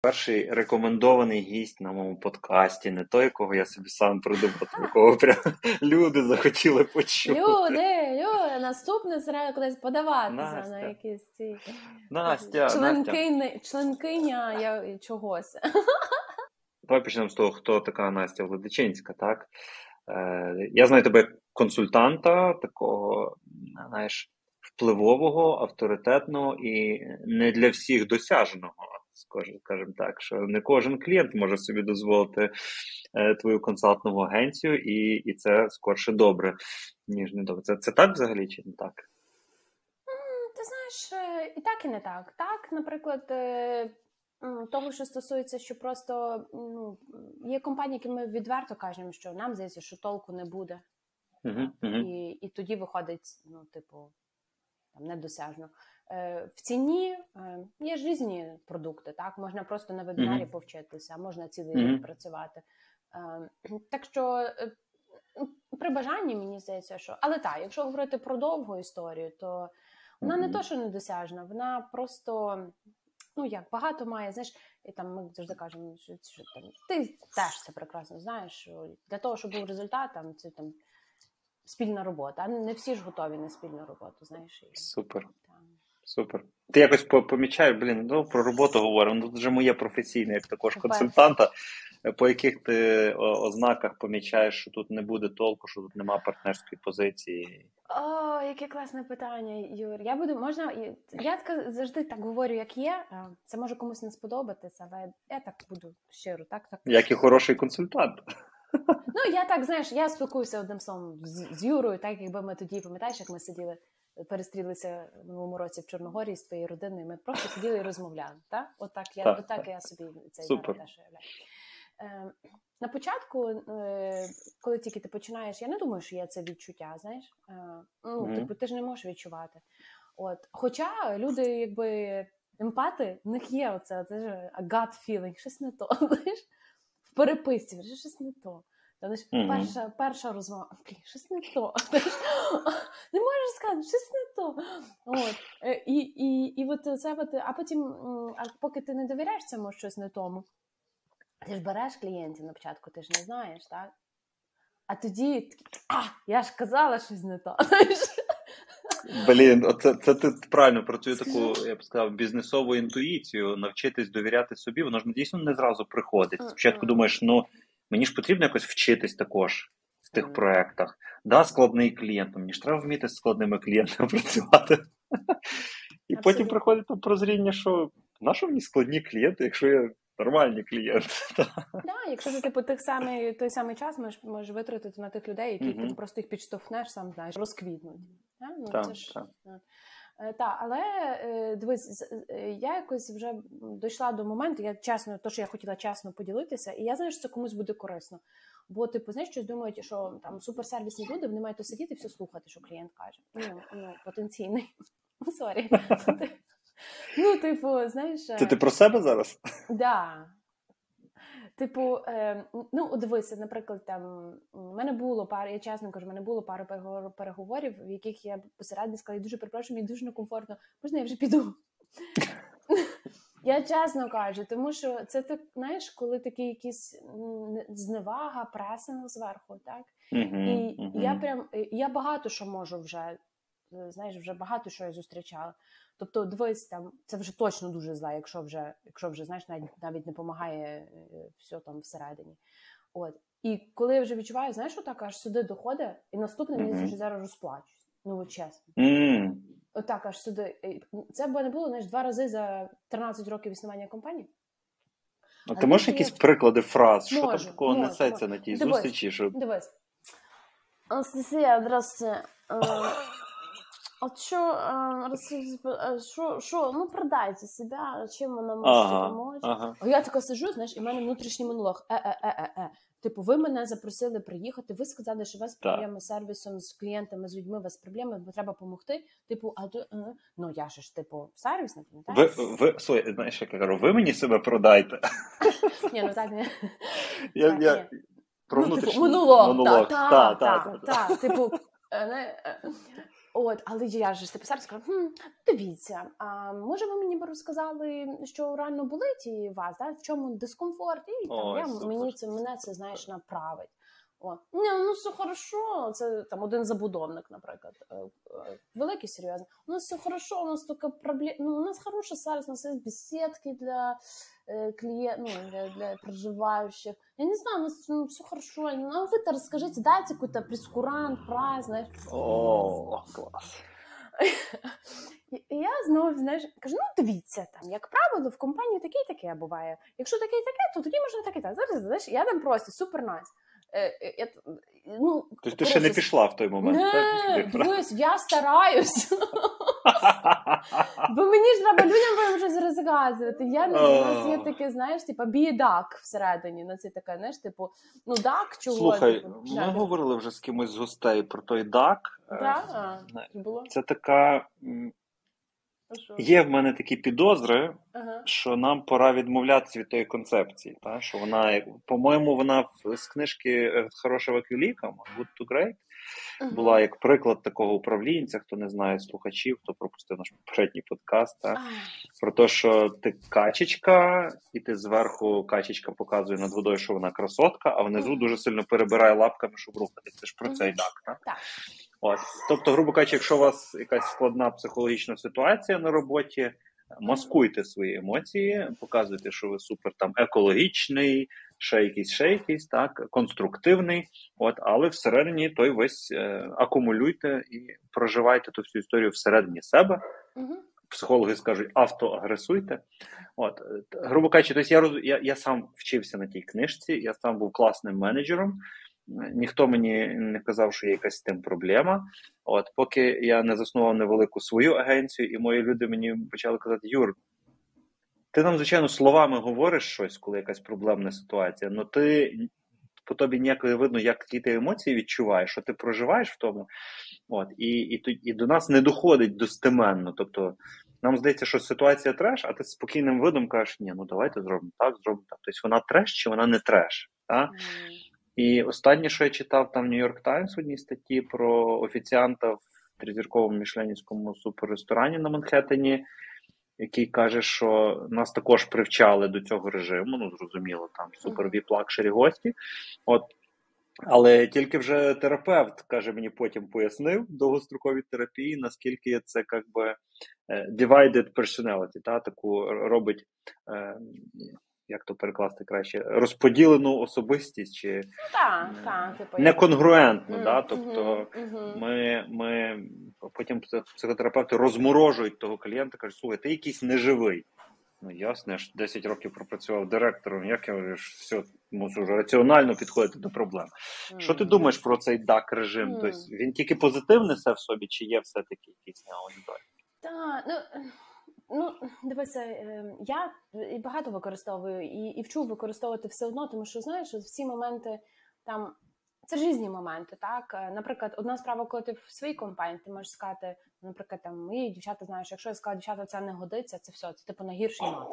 перший рекомендований гість на моєму подкасті, не той, якого я собі сам придумав, якого прям люди захотіли почути. Люди, люди, наступне треба кудись подаватися Настя. на якісь ці Настя, Настя. членкиня, членкиня я, чогось. Давай почнемо з того, хто така Настя Владичинська, так? Е, я знаю тебе як консультанта, такого, знаєш, впливового, авторитетного і не для всіх досяжного, скажімо так, що не кожен клієнт може собі дозволити е, твою консалтингову агенцію, і, і це скорше добре, ніж не добре. Це, це так взагалі чи не так? Ти знаєш, е, і так, і не так. Так, наприклад, е, того, що стосується, що просто ну, є компанії, які ми відверто кажемо, що нам здається, що толку не буде. Угу, угу. І, і тоді виходить, ну, типу, там недосяжно. Е, в ціні е, є ж різні продукти, так? Можна просто на вебінарі Мгм. повчитися, можна цілий рік працювати. Е, так що при бажанні мені здається, що. Але так, якщо говорити про довгу історію, то вона не Мгм. то, що недосяжна, вона просто. Ну, як багато має, знаєш, і там ми завжди кажемо, що, що там ти теж це прекрасно знаєш. Що для того, щоб був результат, там це там спільна робота. А не всі ж готові на спільну роботу, знаєш. І, Супер. Супер. Ти якось помічаєш, блін, ну про роботу говоримо. Ну, це вже моє професійне, як також По-перше. консультанта. По яких ти ознаках помічаєш, що тут не буде толку, що тут нема партнерської позиції? О, яке класне питання, Юр. Я буду можна. Я завжди так говорю, як є. Це може комусь не сподобатися, але я так буду щиро, так так. Як і хороший консультант. Ну я так знаєш, я спілкуюся одним словом з, з Юрою, так якби ми тоді пам'ятаєш, як ми сиділи, перестрілися в минулому році в Чорногорії з твоєю родиною. Ми просто сиділи і розмовляли. Так, отак я Так, отак так. я собі це Супер. теж уявляю. Е, на початку, е, коли тільки ти починаєш, я не думаю, що є це відчуття, знаєш. Е, ну, Мгм. типу, ти ж не можеш відчувати. От. Хоча люди, якби емпати, в них є оце, це ж gut feeling, щось не то. Знаєш? В переписці, вже щось не то. Та, Мгм. перша, перша розмова, блін, щось не то. Не можеш сказати, щось не то. От. Е, І, і, і от це от, а потім, а поки ти не довіряєш цьому щось не тому, ти ж береш клієнтів на початку, ти ж не знаєш, так? А тоді а, я ж казала щось не то. Блін, оце це ти правильно працює таку, я б сказав, бізнесову інтуїцію, навчитись довіряти собі. Воно ж дійсно не зразу приходить. Спочатку думаєш, ну мені ж потрібно якось вчитись також в тих проектах. Да, складний клієнт, ну, мені ж треба вміти з складними клієнтами працювати. І потім приходить прозріння, що на що мені складні клієнти, якщо я нормальні клієнти. Да, якщо ти типу тих самий той самий час можеш, можеш витратити на тих людей, яких Мгм. ти просто їх підштовхнеш, сам знаєш, розквітнуть. Да? Ну, Так, це ж, так. Е, е, та, але е, дивись, е, я якось вже дійшла до моменту, я чесно, то, що я хотіла чесно поділитися, і я знаю, що це комусь буде корисно. Бо, типу, знаєш, щось думають, що там суперсервісні люди, вони мають то сидіти і все слухати, що клієнт каже. Ну, ну потенційний. Sorry. Ну, типу, знаєш. Це ти про себе зараз? Да. Типу, е, ну дивися, наприклад, там у мене було пару, я чесно кажу, в мене було пару переговор- переговорів, в яких я посередині сказала, я дуже перепрошую, мені дуже некомфортно. Можна я вже піду? Я чесно кажу, тому що це ти знаєш, коли такий якийсь не- зневага, пресинг зверху, так? Мгм, І мгм. я прям я багато що можу вже, знаєш, вже багато що я зустрічала. Тобто, дивись, там це вже точно дуже зле, якщо вже, якщо вже знаєш, навіть навіть не допомагає все там всередині. От. І коли я вже відчуваю, знаєш, що так аж сюди доходить, і наступне здається, що зараз розплачусь. Ну от чесно. М, Отак аж сюди. Це б не було знаєш, два рази за 13 років існування компанії. А ти можеш якісь приклади фраз, що там такого можу, несеться можу. на тій Дивись. зустрічі, Дивись. Анастасія, здравствуйте. От що, е, що, що, ну продайте себе, чим вона може ага, допомогти. ага. А я така сижу, знаєш, і в мене внутрішній монолог. Е-е-е-е-е. Типу, ви мене запросили приїхати, ви сказали, що у вас проблеми з сервісом, з клієнтами, з людьми, у вас проблеми, бо треба допомогти. Типу, а то, е, ну я ж типу, сервіс, не Ви, ви, слухай, знаєш, як я кажу, ви мені себе продайте. Ні, ну так, не. Я, Так, я, про ну, типу, монолог. монолог. Та, Та, та, та, та, та. Типу, е, не, е, От, але я ж ти писав, сказала, хм, дивіться, а може ви мені б розказали, що реально болить і вас, да? в чому дискомфорт, і там Ой, я супер. мені це мене це знаєш направить. О, ні, ну все хорошо. Це там один забудовник, наприклад, е, е, великий серйозний. У нас все хорошо, у нас тільки проблем. Ну, у нас хороший сервіс, у нас є беседки для э, клиентов, ну, для, для проживающих. Я не знаю, у нас ну, все хорошо. Ну, а вы-то расскажите, дайте какой-то прескурант, прайс, знаєш. О, клас. І, я знову знаєш, кажу: ну дивіться, там, як правило, в компанії таке і таке буває. Якщо таке і таке, то тоді можна таке. Так, зараз знаєш, я там просто супер найс. Е, е, я, ну, Тобто ти ще не пішла в той момент. Не, так? дивись, я стараюсь. Бо мені ж треба людям потім щось розказувати. Я не знаю, у нас є таке, знаєш, типу, бідак всередині. Ну, це таке, знаєш, типу, ну дак чого. Слухай, типу, ми говорили вже з кимось з гостей про той дак. Е. Це така. Є в мене такі підозри, Ага. що нам пора відмовлятися від тої концепції. Та? Що вона, по-моєму, вона з книжки е, хорошого Кюліка, Good to Great, Мгм. була як приклад такого управлінця, хто не знає слухачів, хто пропустив наш попередній подкаст. Та? Про те, що ти качечка, і ти зверху качечка показує над водою, що вона красотка, а внизу Мгм. дуже сильно перебирає лапками, щоб рухати. Це ж про цей дак. Так? Так. От. Тобто, грубо кажучи, якщо у вас якась складна психологічна ситуація на роботі, маскуйте свої емоції, показуйте, що ви супер там екологічний, ще якийсь, ще якийсь, так, конструктивний. От, але всередині той весь е, акумулюйте і проживайте ту всю історію всередині себе психологи скажуть автоагресуйте. От, грубо кажучи, тобто я, я, я сам вчився на тій книжці, я сам був класним менеджером. Ніхто мені не казав, що є якась з тим проблема. От, поки я не заснував невелику свою агенцію, і мої люди мені почали казати: Юр, ти нам, звичайно, словами говориш щось, коли якась проблемна ситуація, але ти по тобі ніяк не видно, як які ти емоції відчуваєш, що ти проживаєш в тому. От, і, і, і до нас не доходить достеменно. Тобто, нам здається, що ситуація треш, а ти з спокійним видом кажеш, ні, ну давайте зробимо так, зробимо так. Тобто вона треш чи вона не треш. Так? М. І останнє, що я читав там в Нью-Йорк Таймс в одній статті про офіціанта в тризірковому мішленівському суперресторані на Манхеттені, який каже, що нас також привчали до цього режиму. Ну, зрозуміло, там супер VIP luxury гості. От. Але тільки вже терапевт, каже, мені потім пояснив довгостроковій терапії, наскільки це як би е, divided personality, та, таку робить, е, як то перекласти краще, розподілену особистість чи Так, так, типу. я- неконгруентну. Мгм, Да? Тобто ми, ми потім психотерапевти розморожують того клієнта, кажуть, слухай, ти якийсь неживий. Ну, ясно, я ж 10 років пропрацював директором, як я ж все, мусу вже раціонально підходити до проблем. Що ти думаєш про цей дак режим? Мгм. Тобто він тільки позитив несе в собі, чи є все-таки якісь неаудиторії? Та, ну, ну, дивися, е, я і багато використовую і, і вчу використовувати все одно, тому що знаєш, всі моменти там. Це різні моменти, так. Е, Наприклад, одна справа, коли ти в своїй компанії, ти можеш сказати, наприклад, там мої дівчата знаєш, якщо я сказала, дівчата, це не годиться, це все, це типу найгірший мат.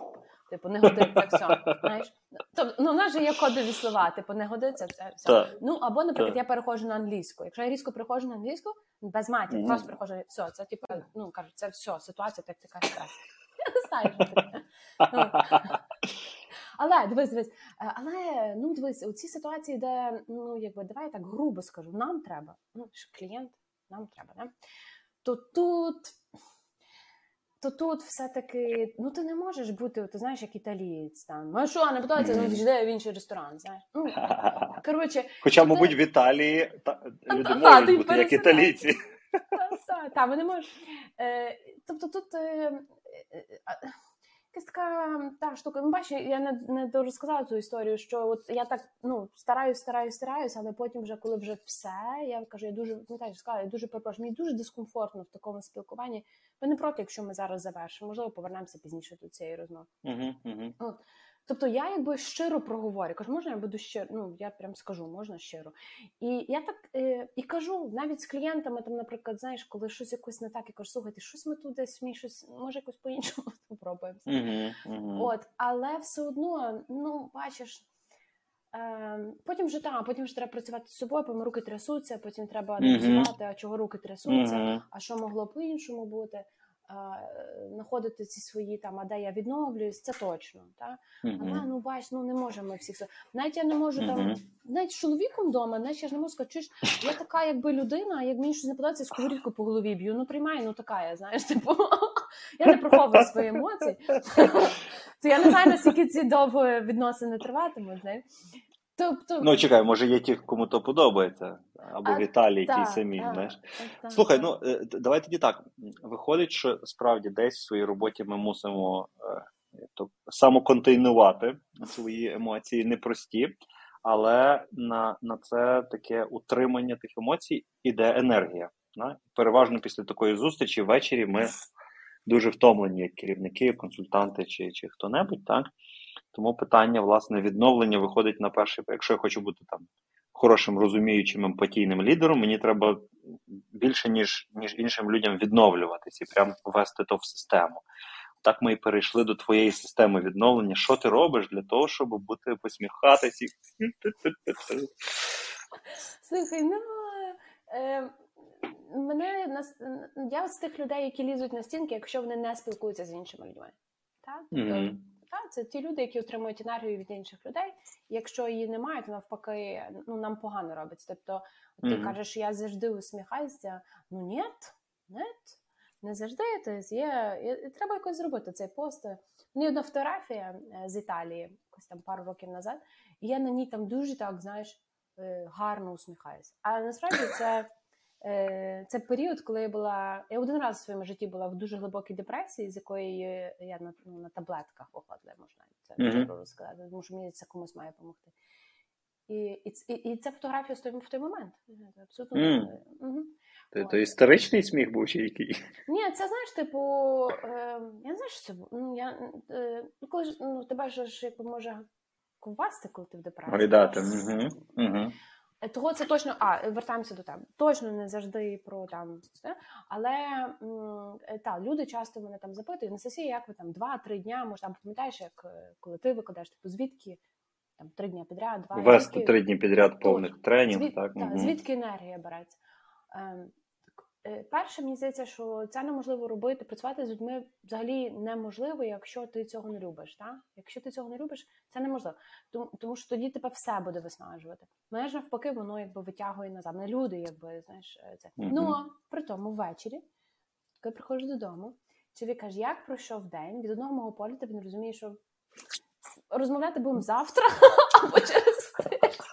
Типу, не годиться все. Знаєш? Тобто, ну, в нас же є кодові слова, типу, не годиться, все. Так. Ну або, наприклад, Так. я переходжу на англійську. Якщо я різко переходжу на англійську, без матів, Мгм. просто переходжу, все, це типу, ну кажуть, це все, ситуація так така така. Я не знаю, що таке. Ну, але дивись, дивись, е, але ну дивись, у цій ситуації, де ну якби давай я так грубо скажу, нам треба, ну клієнт, нам треба, не? то тут. То тут все-таки, ну ти не можеш бути, ти знаєш, як італієць там. А що, не подобається, ну йде в інший ресторан. Знаєш. Ну, коротше, Хоча, Ти- мабуть, в Італії та, люди та, можуть та, бути як італійці. Та, та, вони можуть. Е, тобто тут е, е, якась така та штука. Ну, бачиш, я не, не розказала цю історію, що от я так ну, стараюсь, стараюсь, стараюсь, але потім, вже, коли вже все, я кажу, я дуже не так, сказала, я дуже перепрошую, мені дуже дискомфортно в такому спілкуванні. Ви не проти, якщо ми зараз завершимо. Можливо, повернемося пізніше до цієї розмови. Мгм, мгм. Тобто я якби щиро проговорю. Кажу, можна я буду щиро, ну я прям скажу, можна щиро. І я так е, і кажу навіть з клієнтами, там, наприклад, знаєш, коли щось якось не так, я кажу, слухайте, щось ми тут десь мій щось, може якось по-іншому спробуємо. Мгм, мгм. От, але все одно, ну бачиш. Е, потім вже там, потім вже треба працювати з собою, потім руки трясуться, потім треба аналізувати, а чого руки трясуться, Мгм. а що могло по-іншому бути. Знаходити ці свої там, а де я відновлююсь, це точно. Та? Але Мгм. ну бач, ну не можемо всіх. Навіть я не можу там, навіть з чоловіком вдома, навіть я ж не можу сказати, чуєш, я така, якби людина, як мені щось не подобається, сковорідку по голові б'ю. Ну приймай, ну така я, знаєш, типу, я не приховую свої емоції. То я не знаю, наскільки ці довго відносини триватимуть. Тобто, Ну, чекай, може є ті, кому то подобається, або А, Віталій, та, який самі, та, знаєш. та, Слухай, ну е, давай тоді так. Виходить, що справді десь в своїй роботі ми мусимо е, то, самоконтейнувати свої емоції непрості, але на, на це таке утримання тих емоцій іде енергія. Да? Переважно після такої зустрічі ввечері ми дуже втомлені, як керівники, консультанти чи, чи хто-небудь, так? Тому питання, власне, відновлення виходить на перший. Якщо я хочу бути там хорошим, розуміючим, емпатійним лідером, мені треба більше, ніж, ніж іншим людям відновлюватись і прям ввести то в систему. Так ми і перейшли до твоєї системи відновлення. Що ти робиш для того, щоб бути посміхатись і Слухай, ну е, мене нас я з тих людей, які лізуть на стінки, якщо вони не спілкуються з іншими людьми. Так? Мгм. Так, це ті люди, які отримують енергію від інших людей. Якщо її немає, то навпаки, ну нам погано робиться. Тобто, ти Мгм. кажеш, я завжди усміхаюся. Ну ні, ні, не завжди. Тобто є, і- треба якось зробити цей пост. Мені одна фотографія е, з Італії, якось там пару років назад, і я на ній там дуже так, знаєш, е, гарно усміхаюся. А насправді це. Е, Це період, коли я була. Я один раз в своєму житті була в дуже глибокій депресії, з якої я на, ну, на таблетках виходила, можна це Мгм. mm розказати, тому що мені це комусь має допомогти. І, і, і, і це фотографія в той, в той момент. Абсолютно. Мгм. Ти то історичний сміх був чи який? Ні, це знаєш, типу, е, я не знаю, що це було. Ну, я, е, ну, коли ж ну, тебе ж якби може ковбасти, коли ти в депресії. Гойдати. Угу. Угу. Е, Того це точно, а вертаємося до тебе. Точно не завжди про там це. Але е, та люди часто мене там запитують на сесії, як ви там два-три дня, може там пам'ятаєш, як е, коли ти викладаєш, типу звідки там три дня підряд, два Вести звідки- три дні підряд повних тренінг. Звід... так? та, угу. звідки енергія береться? Так, е, перше, мені здається, що це неможливо робити. Працювати з людьми взагалі неможливо, якщо ти цього не любиш. Та? Якщо ти цього не любиш, це неможливо. Тому, тому що тоді тебе все буде виснажувати. Мене ж навпаки, воно якби витягує назад. Не люди, якби знаєш, е, це. Ну а при тому ввечері, коли приходиш додому, чоловік каже, як пройшов день від одного мого полю, ти не розумієш, що розмовляти будемо завтра або через тиждень.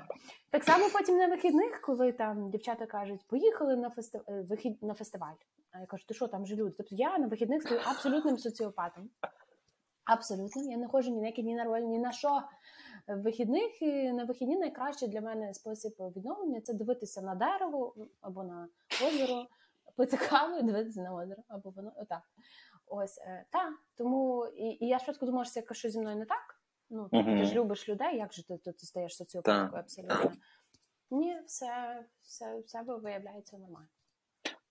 Так само потім на вихідних, коли там дівчата кажуть, поїхали на фестив... е, вихід... на фестиваль. А я кажу, ти що, там же люди? Тобто я на вихідних стаю абсолютним соціопатом. Абсолютно, я не ходжу ні на які, ні на роль, ні на що. В вихідних і на вихідні найкраще для мене спосіб відновлення це дивитися на дерево або на озеро, пити каву і дивитися на озеро, або воно отак. Ось е, так. Тому і, і я швидко думала, що це щось зі мною не так. Ну, тобто, ти ж любиш людей, як же ти, ти, ти стаєш соціопаткою абсолютно. Ні, все, все, все виявляється нормально.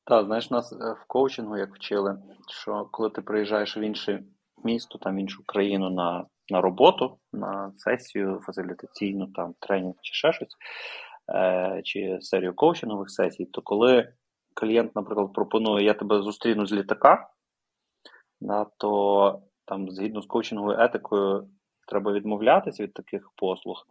Так, знаєш, нас е, в коучингу як вчили, що коли ти приїжджаєш в інше місто, там в іншу країну на, на роботу, на сесію фасилітаційну, там тренінг чи ще щось, е, чи серію коучингових сесій, то коли клієнт, наприклад, пропонує, я тебе зустріну з літака, да, то там згідно з коучинговою етикою треба відмовлятися від таких послуг.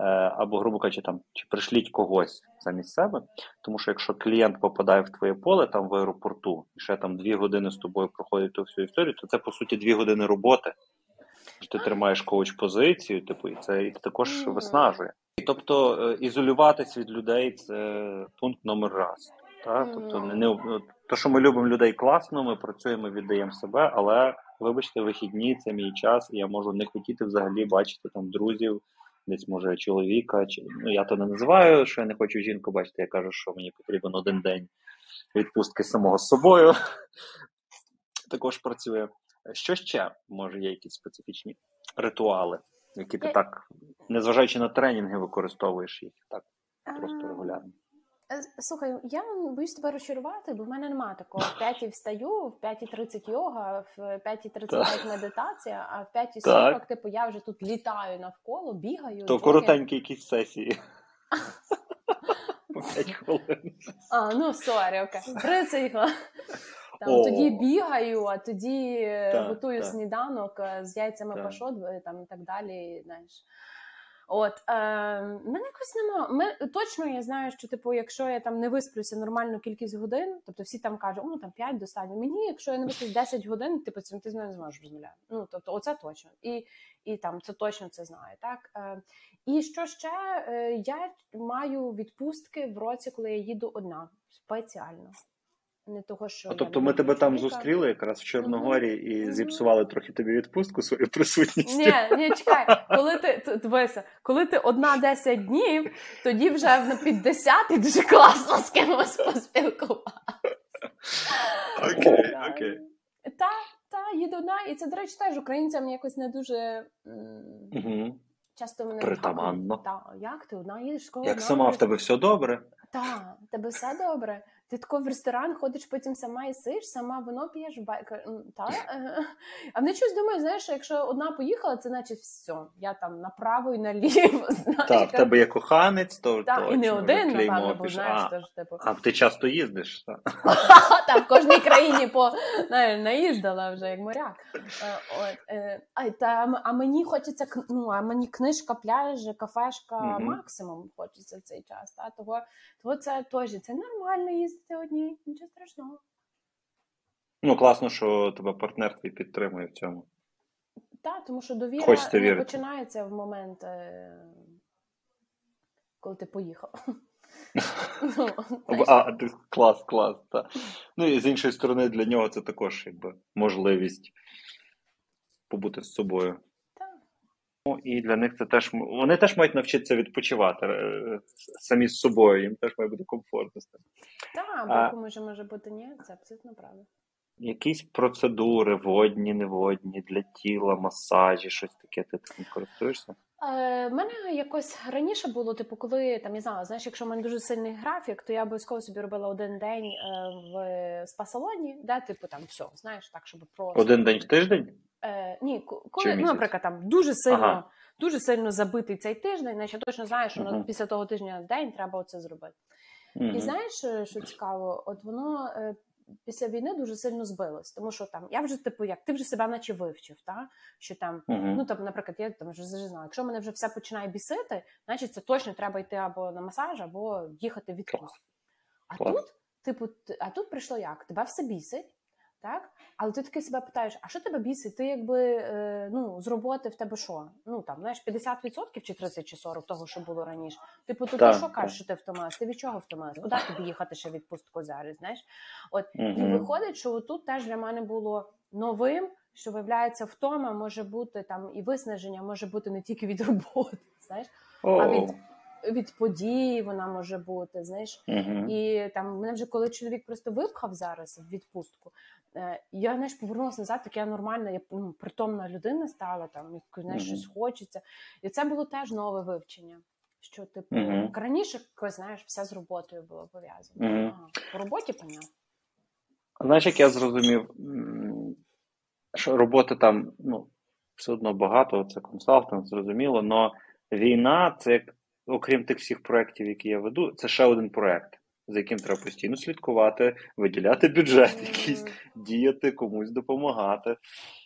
Е, або, грубо кажучи, там, чи пришліть когось замість себе. Тому що якщо клієнт попадає в твоє поле там в аеропорту, і ще там дві години з тобою проходить ту всю історію, то це по суті дві години роботи. Ти тримаєш коуч-позицію, типу, і це і також виснажує. І, тобто, е, ізолюватись від людей це пункт номер раз. Та? Тобто, не, не, то, що ми любимо людей класно, ми працюємо, віддаємо себе, але вибачте, вихідні це мій час, і я можу не хотіти взагалі бачити там друзів, десь може чоловіка. Чи ну я то не називаю, що я не хочу жінку бачити. Я кажу, що мені потрібен один день відпустки самого з собою. Також працює. Що ще може є якісь специфічні ритуали, які ти так, незважаючи на тренінги, використовуєш їх так просто А, регулярно. Е, слухай, я боюсь тебе розчарувати, бо в мене немає такого. В п'ятій встаю, в 5.30 йога, в 5.35 медитація, а в 5.40, типу, я вже тут літаю навколо, бігаю. То коротенькі якісь сесії. По 5 хвилин. А, ну sorry, окей. 30 хвилин. Там, тоді бігаю, а тоді так, готую сніданок е, з яйцями так. пашот там, і так далі. знаєш. От е, мене якось нема. Ми точно я знаю, що типу, якщо я там не висплюся нормальну кількість годин, тобто всі там кажуть, ну там 5 достатньо. Мені, якщо я не висплюсь 10 годин, типу ти з мене не зможеш розмовляти. Ну тобто, оце точно. І і там це точно це знаю. Так Е, і що ще е, я маю відпустки в році, коли я їду одна спеціально не того, що а тобто ми тебе там зустріли якраз в Чорногорі mm-hmm. і зіпсували трохи тобі відпустку свою присутністю. Ні, ні, чекай, коли ти дивися, коли ти одна 10 днів, тоді вже на під десятий дуже класно з кимось поспілкуватися. Окей, окей. Та, та, їду одна, і це, до речі, теж українцям якось не дуже. Угу. Часто мене Притаманно. Та, як ти одна їдеш? Як сама в тебе все добре? Так, тебе все добре. Ти тако в ресторан ходиш, потім сама сиш, сама вино п'єш, байка. Та? А вони щось думають, знаєш, якщо одна поїхала, це значить все. Я там направо і наліво. Так, в тебе є коханець, то Так, і не один, напевно, бо знаєш, а, типу. А ти часто їздиш? Так, в кожній країні по наїздила вже як моряк. Е, е, а мені хочеться ну, а мені книжка, пляж, кафешка, максимум хочеться в цей час. Того це теж це нормально їздити їздити одні, нічого страшного. Ну, класно, що тебе партнер твій підтримує в цьому. Так, тому що довіра не починається в момент, е, коли ти поїхав. Ну, а, Клас, клас. так. Ну і з іншої сторони, для нього це також якби можливість побути з собою. Так. Ну, і для них це теж вони теж мають навчитися відпочивати е, самі з собою, їм теж має бути комфортно. Так, бо комусь може бути ні, це абсолютно правда. Якісь процедури, водні, неводні, для тіла, масажі, щось таке, ти таким користуєшся? Е, мене якось раніше було, типу, коли там я знала, знаєш, якщо в мене дуже сильний графік, то я обов'язково собі робила один день е, в спа-салоні, де, типу, там все, знаєш, так, щоб просто. Один день в тиждень? Е, Ні, коли, ну, наприклад, там дуже сильно ага. дуже сильно забитий цей тиждень, значить я точно знаю, що uh-huh. після того тижня день треба оце зробити. Uh-huh. І знаєш, що цікаво, от воно е, після війни дуже сильно збилось, тому що там я вже типу, як ти вже себе наче вивчив, та? Що там, uh-huh. ну там, наприклад, я там вже знаю, якщо мене вже все починає бісити, значить це точно треба йти або на масаж, або їхати від А тут, типу, а тут прийшло як? Тебе все бісить так? Але ти таки себе питаєш, а що тебе бісить? Ти якби е, ну, з роботи в тебе що? Ну там знаєш 50% чи 30 чи 40 того, що було раніше. Типу, то ти що кажеш, що ти втомилась? Ти від чого втомилась? Куди тобі їхати ще відпустку зараз? Знаєш? От і виходить, що тут теж для мене було новим. Що виявляється, втома може бути там і виснаження може бути не тільки від роботи, знаєш, а від від подій вона може бути. Знаєш, uh-huh. і там мене вже коли чоловік просто випхав зараз в відпустку, Е, я знаєш, повернулася назад, так я нормальна, я ну, притомна людина стала, там як знаєш, mm-hmm. щось хочеться. І це було теж нове вивчення. Що, типу, mm-hmm. раніше, знаєш, все з роботою було пов'язано. Mm-hmm. Ага, По роботі поняв. Знаєш, як я зрозумів, що роботи там ну, все одно багато, це консалтинг, зрозуміло, але війна, це окрім тих всіх проєктів, які я веду, це ще один проєкт за яким треба постійно слідкувати, виділяти бюджет, mm. якийсь діяти, комусь допомагати.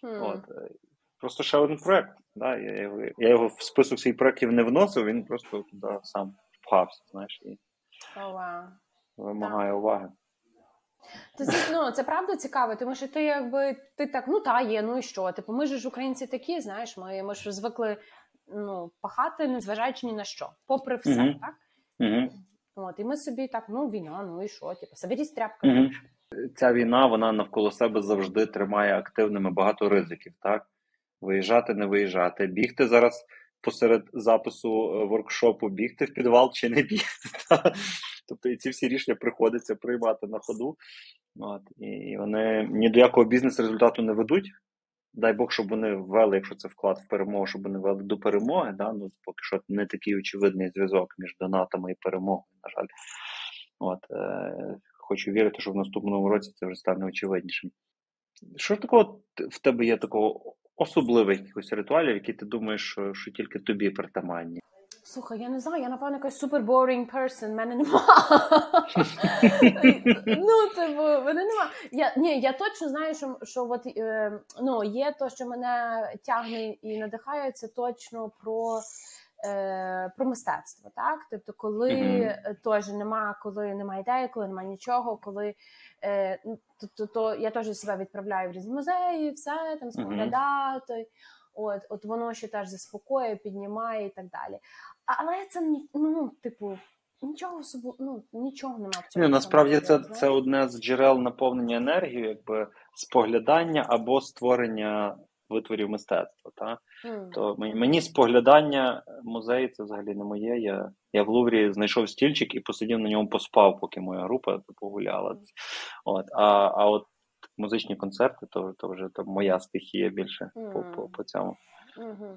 Mm. От. Е, просто ще один проект. Да? Я його я його в список своїх проєктів не вносив, він просто туди сам впхався, знаєш, і oh, wow. вимагає yeah. уваги. Це ну, це правда цікаво, тому що ти якби ти так, ну та є, ну і що? Типу, ми ж українці такі, знаєш, ми ми ж звикли ну, пахати, незважаючи ні на що, попри все, uh-huh. так? Uh-huh. От, І ми собі так, ну війна, ну і що? Типу, соберіть тряпка. Угу. Ця війна вона навколо себе завжди тримає активними багато ризиків. так? Виїжджати, не виїжджати, бігти зараз посеред запису е, воркшопу, бігти в підвал чи не бігти. Тобто і ці всі рішення приходиться приймати на ходу. От, І вони ні до якого бізнес-результату не ведуть. Дай Бог, щоб вони ввели, якщо це вклад в перемогу, щоб вони ввели до перемоги. Да? Ну, Поки що не такий очевидний зв'язок між донатами і перемогою, на жаль. От, е, Хочу вірити, що в наступному році це вже стане очевиднішим. Що ж такого в тебе є такого особливих якихось ритуалів, які ти думаєш, що, що тільки тобі притаманні? Слухай, я не знаю, я напевно якась супер boring person, мене нема. ну, типу, мене нема. Я, ні, я точно знаю, що що от, е, ну, є то, що мене тягне і надихає, це точно про е, про мистецтво. так? Тобто, коли mm-hmm. теж нема, коли немає ідеї, коли немає нічого, коли е, то, то, то я теж себе відправляю в різні музеї, все там споглядати. Mm-hmm. От, от воно ще теж заспокоює, піднімає і так далі. Але це ну, типу, нічого собі, ну нічого немає в цьому. Ні, насправді це це одне з джерел наповнення енергії, якби споглядання або створення витворів мистецтва. Та? Mm. То мені, мені споглядання музею це взагалі не моє. Я я в Луврі знайшов стільчик і посидів на ньому поспав, поки моя група погуляла. Mm. От, А а от музичні концерти, то то вже то моя стихія більше mm. по, по, по цьому. Mm-hmm.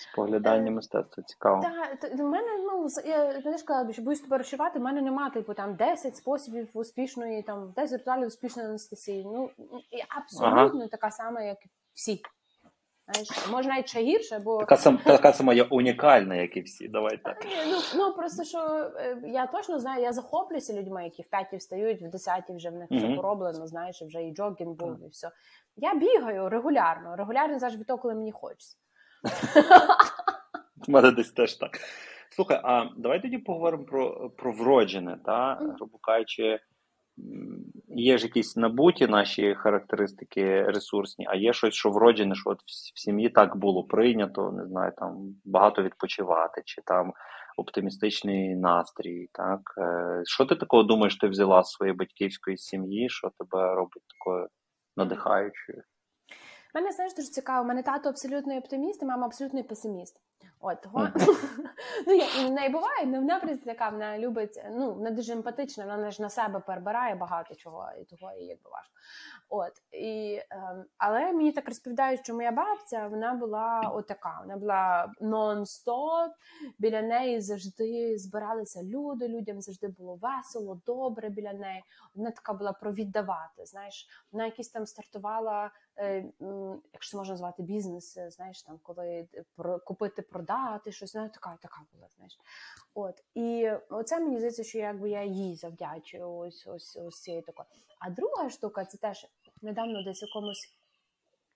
Споглядання мистецтва цікаво. Так, в мене ну я не сказала, що боюсь тебе розчувати, в мене немає типу там 10 способів успішної, там 10 ритуалів успішної анестезії. Ну я абсолютно ага. така сама, як всі. Знаєш, може навіть ще гірше, бо така сам така сама я унікальна, як і всі. Давай так. Ну ну просто що е, я точно знаю, я захоплююся людьми, які в п'ятій встають, в десятій вже в них mm-hmm. це пороблено. Знаєш, вже і джогінг був, mm-hmm. і все. Я бігаю регулярно, регулярно завжди коли мені хочеться. У мене десь теж так. Слухай, а давай тоді поговоримо про про вроджене, та грубо кажучи, є ж якісь набуті наші характеристики ресурсні, а є щось, що вроджене, що от в сім'ї так було прийнято, не знаю, там багато відпочивати, чи там оптимістичний настрій. так? Е, що ти такого думаєш, ти взяла з своєї батьківської сім'ї, що тебе робить такою надихаючою? Мене знаєш дуже цікаво. Мене тато абсолютний оптиміст, і мама абсолютний песиміст. От того ну я в неї буває, не вона така, вона любить. Ну вона дуже емпатична, вона ж на себе перебирає багато чого, і того і якби важко. От і ем, але мені так розповідають, що моя бабця вона була отака. Вона була нон-стоп. Біля неї завжди збиралися люди. Людям завжди було весело, добре біля неї. Вона така була про віддавати. Знаєш, вона якісь там стартувала. Е, якщо можна назвати бізнес, е, знаєш, там коли про купити, продати щось, вона така така була. Знаєш, от і оце мені здається, що якби я їй завдячую ось ось ось цією такою. А друга штука, це теж недавно десь якомусь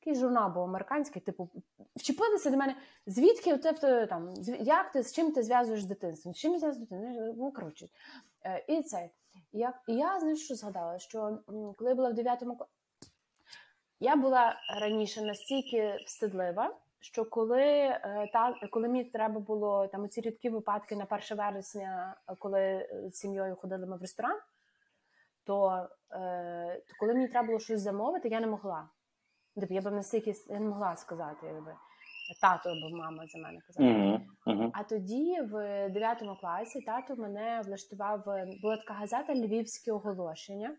який журнал був американський, типу, вчепилися до мене, звідки ти там, як ти з чим ти зв'язуєш дитинство? З чим зв'язуєш дитинство? Ну, коротше. Е, і це. І я знаєш, що згадала, що коли я була в 9 класі, я була раніше настільки встидлива, що коли е, та коли мені треба було там ці рідкі випадки на 1 вересня, коли з сім'єю ходили ми в ресторан, то, е, то коли мені треба було щось замовити, я не могла. Тобто я б настільки я не могла сказати, якби тато або мама за мене казала. Uh-huh. А тоді, в 9 класі, тато мене влаштував була така газета Львівське оголошення.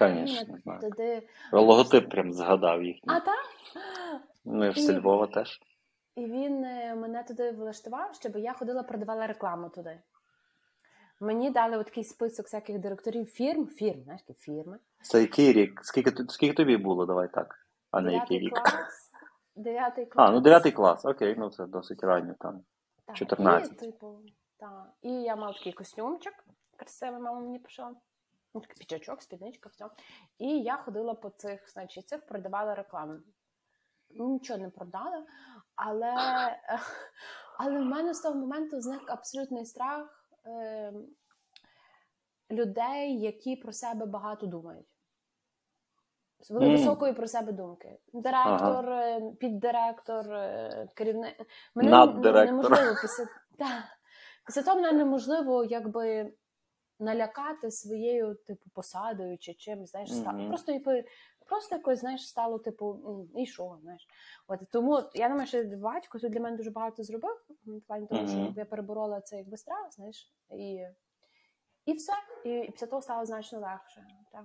Звісно. Туди... Логотип прям згадав їхній. А так? Ну, і в і... Львова теж. І він е, мене туди влаштував, щоб я ходила, продавала рекламу туди. Мені дали такий список всяких директорів фірм, фірм, знаєш, фірми. Це який рік? Скільки скільки тобі було? Давай так. А не який рік. Клас, дев'ятий клас. А, ну дев'ятий клас, окей, ну це досить ранньо там. Так, 14. І, типу, так. і я мав такий костюмчик, красивий, мама мені пішла. Ну, такий піджачок, спідничка, все. І я ходила по цих, значить, цих продавала рекламу. Нічого не продала, але але в мене з того моменту зник абсолютний страх е, людей, які про себе багато думають. З високої про себе думки. Директор, ага. Е, піддиректор, е, керівник. Мене неможливо після, після того мене неможливо якби налякати своєю типу посадою чи чим, знаєш, mm-hmm. просто якби просто якось знаєш, стало, типу, і що, знаєш. От тому я думаю, що батько тут для мене дуже багато зробив, в плані того, mm-hmm. що я переборола це якби страх, знаєш, і і все. І після того стало значно легше. Так.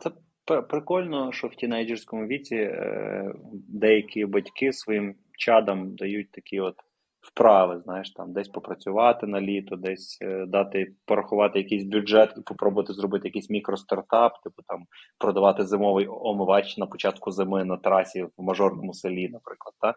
Це прикольно, що в тінейджерському віці е, деякі батьки своїм чадам дають такі от вправи, знаєш, там десь попрацювати на літо, десь е, дати порахувати якийсь бюджет і попробувати зробити якийсь мікростартап, типу там продавати зимовий омивач на початку зими на трасі в мажорному селі, наприклад. Так?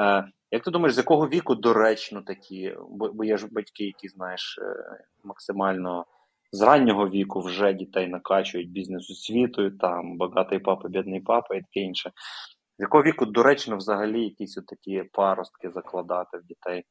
Е, Як ти думаєш, з якого віку доречно такі? Бо, бо є ж батьки, які знаєш, е, максимально. З раннього віку вже дітей накачують бізнес освітою, там багатий папа, бідний папа і таке інше. З якого віку доречно взагалі якісь такі паростки закладати в дітей?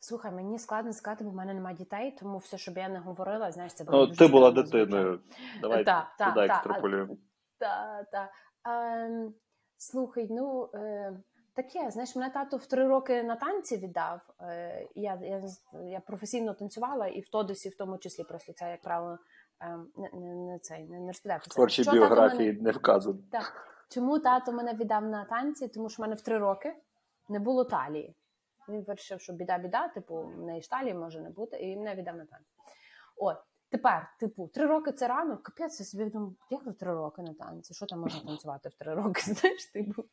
Слухай, мені складно сказати, бо в мене немає дітей, тому все, щоб я не говорила, знаєш, це було. Ну, дуже ти була дитиною. Давай та, та, туди та, екстраполюємо. Так, так. Ем, слухай, ну. Е... Таке, знаєш, мене тато в три роки на танці віддав. Е, я я, я професійно танцювала, і в Тодосі, в тому числі, просто це, як правило, ем, не не, не не, не розповідати. В творчій біографії мене... не вказано. Так. Чому тато мене віддав на танці? Тому що в мене в три роки не було талії. Він вирішив, що біда-біда, типу, в неї ж талії може не бути, і мене віддав на танці. От, тепер, типу, три роки це рано, капець, я собі думаю, як в три роки на танці? Що там можна танцювати в три роки? Знаєш, типу,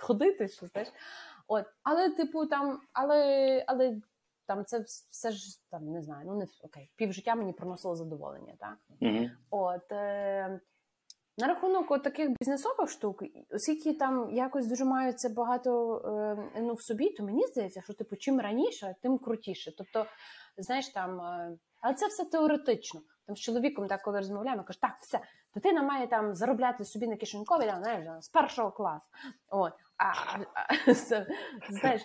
ходити, що знаєш. От, але, типу, там, але, але там це все ж там не знаю, ну не окей, півжиття мені приносило задоволення, так? Mm-hmm. От. Е- на рахунок таких бізнесових штук, оскільки там якось дуже маю це багато е, ну, в собі, то мені здається, що типу чим раніше, тим крутіше. Тобто, знаєш, там, е, але це все теоретично. Там з чоловіком, так, коли розмовляємо, кажу, так, все, дитина має там заробляти собі на кишенькові, да, знаєш, з першого класу. От. А, а, знаєш,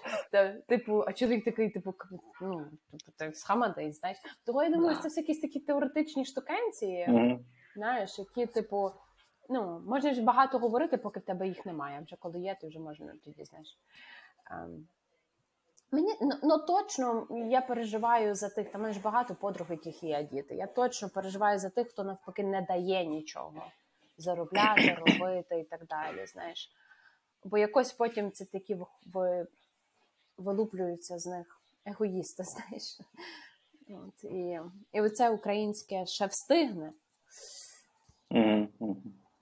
типу, а чоловік такий, типу, ну, типу, так, знаєш. Того я думаю, це все якісь такі теоретичні штукенції, mm-hmm. знаєш, які, типу ну, можеш багато говорити, поки в тебе їх немає. Вже коли є, ти вже можна тоді знаєш. Ем, мені ну, ну точно я переживаю за тих, там мене ж багато подруг, яких є діти. Я точно переживаю за тих, хто навпаки не дає нічого заробляти, робити і так далі. знаєш. Бо якось потім це такі в, вилуплюються з них егоїсти, знаєш. От, І і оце українське ще встигне. Mm-hmm.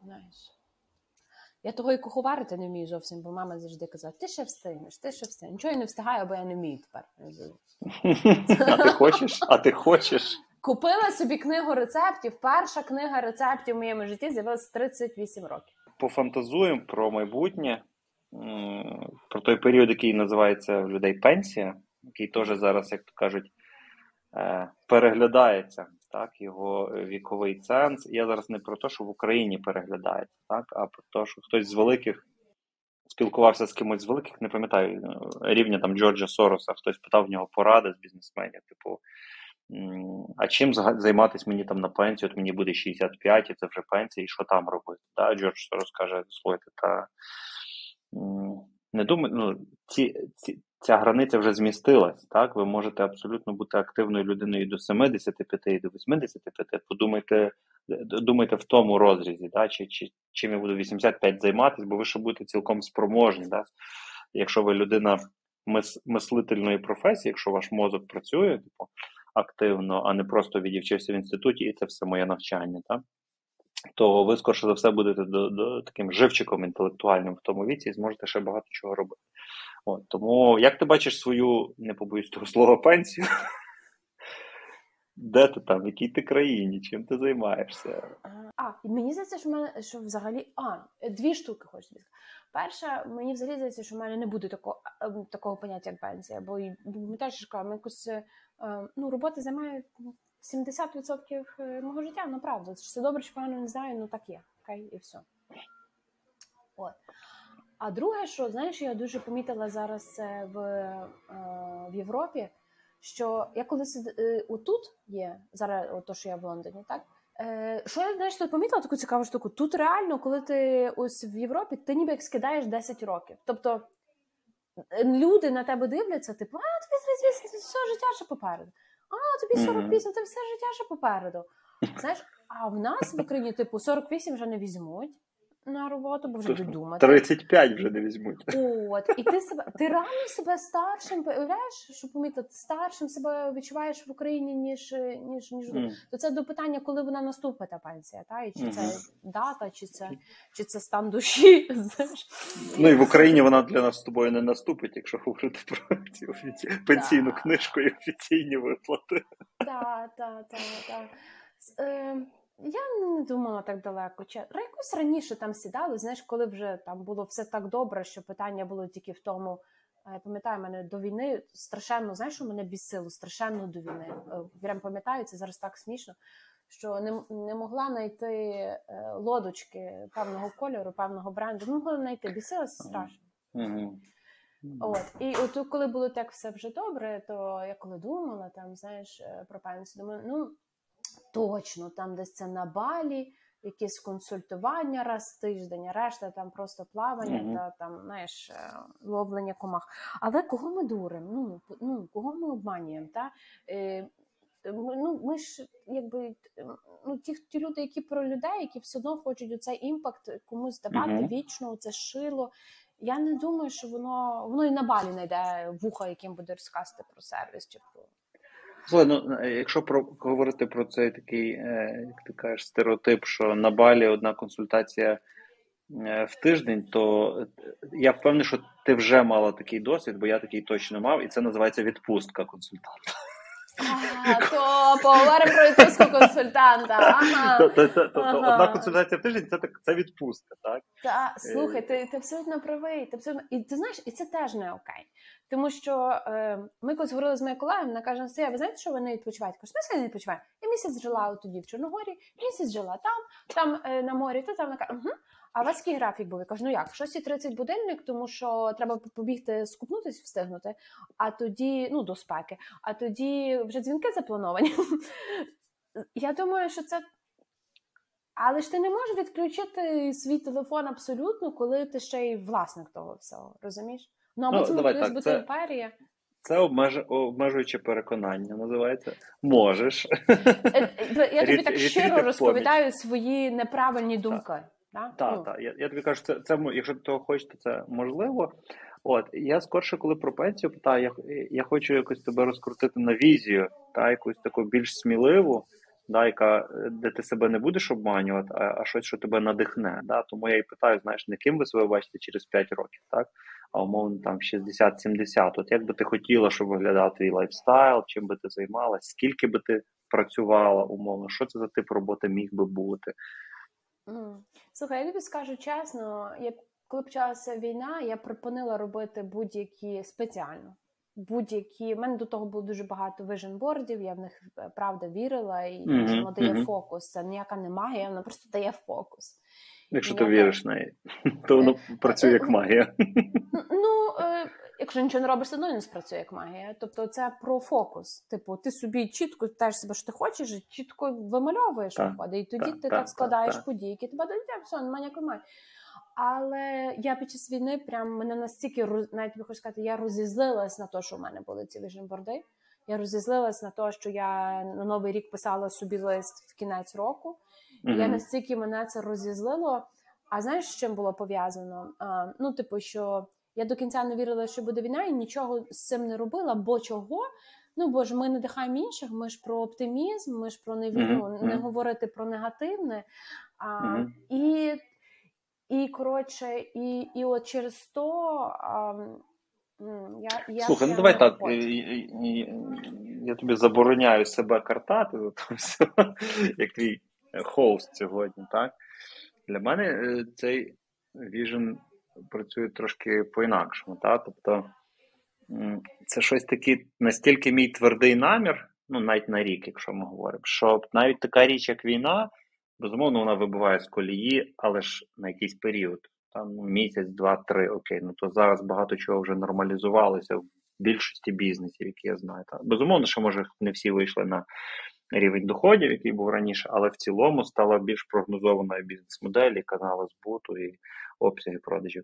Знаєш. Я того і куховарити не вмію зовсім, бо мама завжди казала, ти ще встигнеш, ти ще встигнеш. Нічого я не встигаю, бо я не вмію тепер. А ти хочеш? А ти хочеш? Купила собі книгу рецептів. Перша книга рецептів в моєму житті з'явилася 38 років. Пофантазуємо про майбутнє, про той період, який називається в людей пенсія, який теж зараз, як то кажуть, е, переглядається так, його віковий ценз. Я зараз не про те, що в Україні переглядається, так, а про те, що хтось з великих спілкувався з кимось з великих, не пам'ятаю е, рівня там Джорджа Сороса, хтось питав в нього поради з бізнесменів, типу. А чим займатися мені там на пенсію? От мені буде 65, і це вже пенсія, і що там робити? Да? Джордж Сорос каже, слухайте, та не думаю, ну, ці, ці, ця границя вже змістилась. Так, ви можете абсолютно бути активною людиною до 75 і до 85. Подумайте, думайте в тому розрізі, да, чи, чи чим я буду 85 займатися, бо ви ще будете цілком спроможні. Да? Якщо ви людина мис, мислительної професії, якщо ваш мозок працює типу, активно, а не просто відівчився в інституті, і це все моє навчання. Так? То ви, скорше за все, будете до, до таким живчиком інтелектуальним в тому віці і зможете ще багато чого робити. От, Тому як ти бачиш свою, не побоюсь того слова, пенсію? Де ти там, в якій ти країні, чим ти займаєшся? А, мені здається, що в мене що взагалі а, дві штуки хочу сказати. Перша, мені взагалі здається, що в мене не буде такого ем, такого поняття, як пенсія, бо ми теж кажемо, якось е, ну, робота займає 70% е, мого життя, ну правда. Це добре, що погано не знаю, ну так є. Окей, і все. От. А друге, що знаєш, я дуже помітила зараз це в е, в Європі, що я коли е, отут є, зараз то, що я в Лондоні, так? Е, що я знаєш, тут помітила таку цікаву штуку? Тут реально, коли ти ось в Європі, ти ніби як скидаєш 10 років. Тобто люди на тебе дивляться, типу, а тобі все життя ще попереду. А, тобі 48, тобі все життя ще попереду. Знаєш, а в нас в Україні, типу, 48 вже не візьмуть. На роботу, бо вже будуть думати. 35 вже не візьмуть. От, і ти себе ти реально себе старшим уявляєш, що помітити, старшим себе відчуваєш в Україні, ніж ніж ніж mm. то це до питання, коли вона наступить та пенсія, та і чи mm-hmm. це дата, чи це чи це стан душі. Ну і в Україні вона для нас з тобою не наступить, якщо говорити про ці офіці... пенсійну книжку і офіційні виплати. Так, так, так, так. Я не думала так далеко. Якось раніше там сідали, знаєш, коли вже там було все так добре, що питання було тільки в тому. Я пам'ятаю, мене до війни страшенно, знаєш, що мене бісило, страшенно до війни. Е, прям пам'ятаю, це зараз так смішно, що не не могла знайти е, лодочки певного кольору, певного бренду. Не могла знайти, бісилася страшно. Mm-hmm. От, і от коли було так все вже добре, то я коли думала там, знаєш, е, про пенсію, думаю, ну точно там десь це на балі, якісь консультування раз в тиждень, а решта там просто плавання mm-hmm. та там знаєш, е, ловлення комах. Але кого ми дуримо? Ну ну кого ми обманюємо? Та? Е, ну, Ми ж якби ну, ті ті люди, які про людей, які все одно хочуть у цей імпакт комусь давати mm-hmm. вічно, це шило. Я не думаю, що воно воно і на балі знайде вуха, яким буде розказати про сервіс чи про. Ну е, якщо про говорити про цей такий, е, як ти кажеш, стереотип, що на балі одна консультація е, в тиждень, то я впевнений, що ти вже мала такий досвід, бо я такий точно мав, і це називається відпустка консультанта. А, поговоримо про відпустку консультанта. Ага. Одна консультація в тиждень це так це відпустка, так? Так, слухай, ти ти абсолютно правий. Ти абсолютно... І ти знаєш, і це теж не окей. Тому що е, ми колись говорили з моєю колегою, вона каже, Сія, ви знаєте, що ви не відпочиваєте? Кажу, смисл не відпочиваю. Я місяць жила тоді в Чорногорі, місяць жила там, там е, на морі, то там вона каже, угу. А у вас який графік був? Я кажу, ну як, 6.30 будильник, тому що треба побігти, скупнутись, встигнути, а тоді, ну, до спеки, а тоді вже дзвінки заплановані. Я думаю, що це. Але ж ти не можеш відключити свій телефон абсолютно, коли ти ще й власник того всього, розумієш? Ну, або ну, це так, бути це... імперія. Це обмеж... обмежуюче переконання, називається. Можеш. Е, е, я тобі так щиро розповідаю свої неправильні думки. Так, так. Ну. Та. Я я тобі кажу, це, це якщо ти того хочеш, то це можливо. От я скорше, коли про пенсію питаю, я я хочу якось тебе розкрутити на візію, та якусь таку більш сміливу, да, яка, де ти себе не будеш обманювати, а а щось, що тебе надихне. Да? Тому я і питаю, знаєш, не ким ви себе бачите через 5 років, так? а умовно там 60-70. От як би ти хотіла, щоб виглядав твій lifestyle, чим би ти займалась, скільки би ти працювала, умовно, що це за тип роботи міг би бути. Слухай, я тобі скажу чесно, як коли почалася війна, я припинила робити будь-які спеціально. Будь-які У мене до того було дуже багато виженбордів, я в них е, правда вірила, і mm-hmm. воно дає mm-hmm. фокус. Це ніяка не магія, вона просто дає фокус. Якщо ти віриш в неї, то воно е, працює як магія. Ну, якщо нічого не робиш, все одно не спрацює як магія. Тобто це про фокус. Типу, ти собі чітко питаєш себе, що ти хочеш, чітко вимальовуєш виходить, і тоді ти так складаєш події, які тебе дають, все, немає ніякої магії. Але я під час війни прям мене настільки навіть хочу сказати, я розізлилась на те, що в мене були ці віженборди. Я розізлилась на те, що я на новий рік писала собі лист в кінець року. Mm-hmm. Я настільки мене це розізлило. А знаєш, з чим було пов'язано? А, Ну, типу, що я до кінця не вірила, що буде війна, і нічого з цим не робила, бо чого? Ну бо ж ми надихаємо інших. Ми ж про оптимізм, ми ж про не війну, mm-hmm. не говорити про негативне. А, mm-hmm. І і коротше, і і от через то а, я я слухай, ну давай так. Я, я тобі забороняю себе картати за то все, як твій хост сьогодні. Так для мене е, цей віжен працює трошки по-інакшому. Та? Тобто це щось таке настільки мій твердий намір, ну навіть на рік, якщо ми говоримо, що навіть така річ, як війна, безумовно, вона вибиває з колії, але ж на якийсь період, там ну, місяць, два, три, окей. Ну то зараз багато чого вже нормалізувалося в більшості бізнесів, які я знаю. Та. Безумовно, що може не всі вийшли на рівень доходів, який був раніше, але в цілому стала більш прогнозованою бізнес-моделі, канали збуту і обсяги продажів.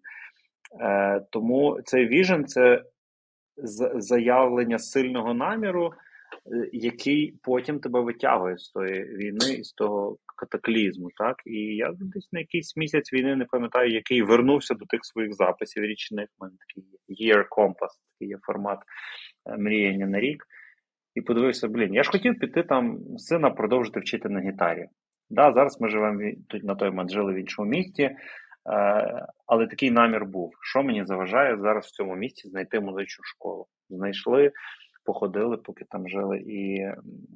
Е, Тому цей віжен це заявлення сильного наміру е, який потім тебе витягує з тої війни і з того катаклізму. Так і я десь на якийсь місяць війни не пам'ятаю, який вернувся до тих своїх записів річних. У мене такий year compass, такий є формат е, мріяння на рік. І подивився, блін, я ж хотів піти там сина продовжити вчити на гітарі. Да, Зараз ми живемо тут на той момент жили в іншому місті, е, але такий намір був. Що мені заважає зараз в цьому місті знайти музичну школу? Знайшли, походили, поки там жили. І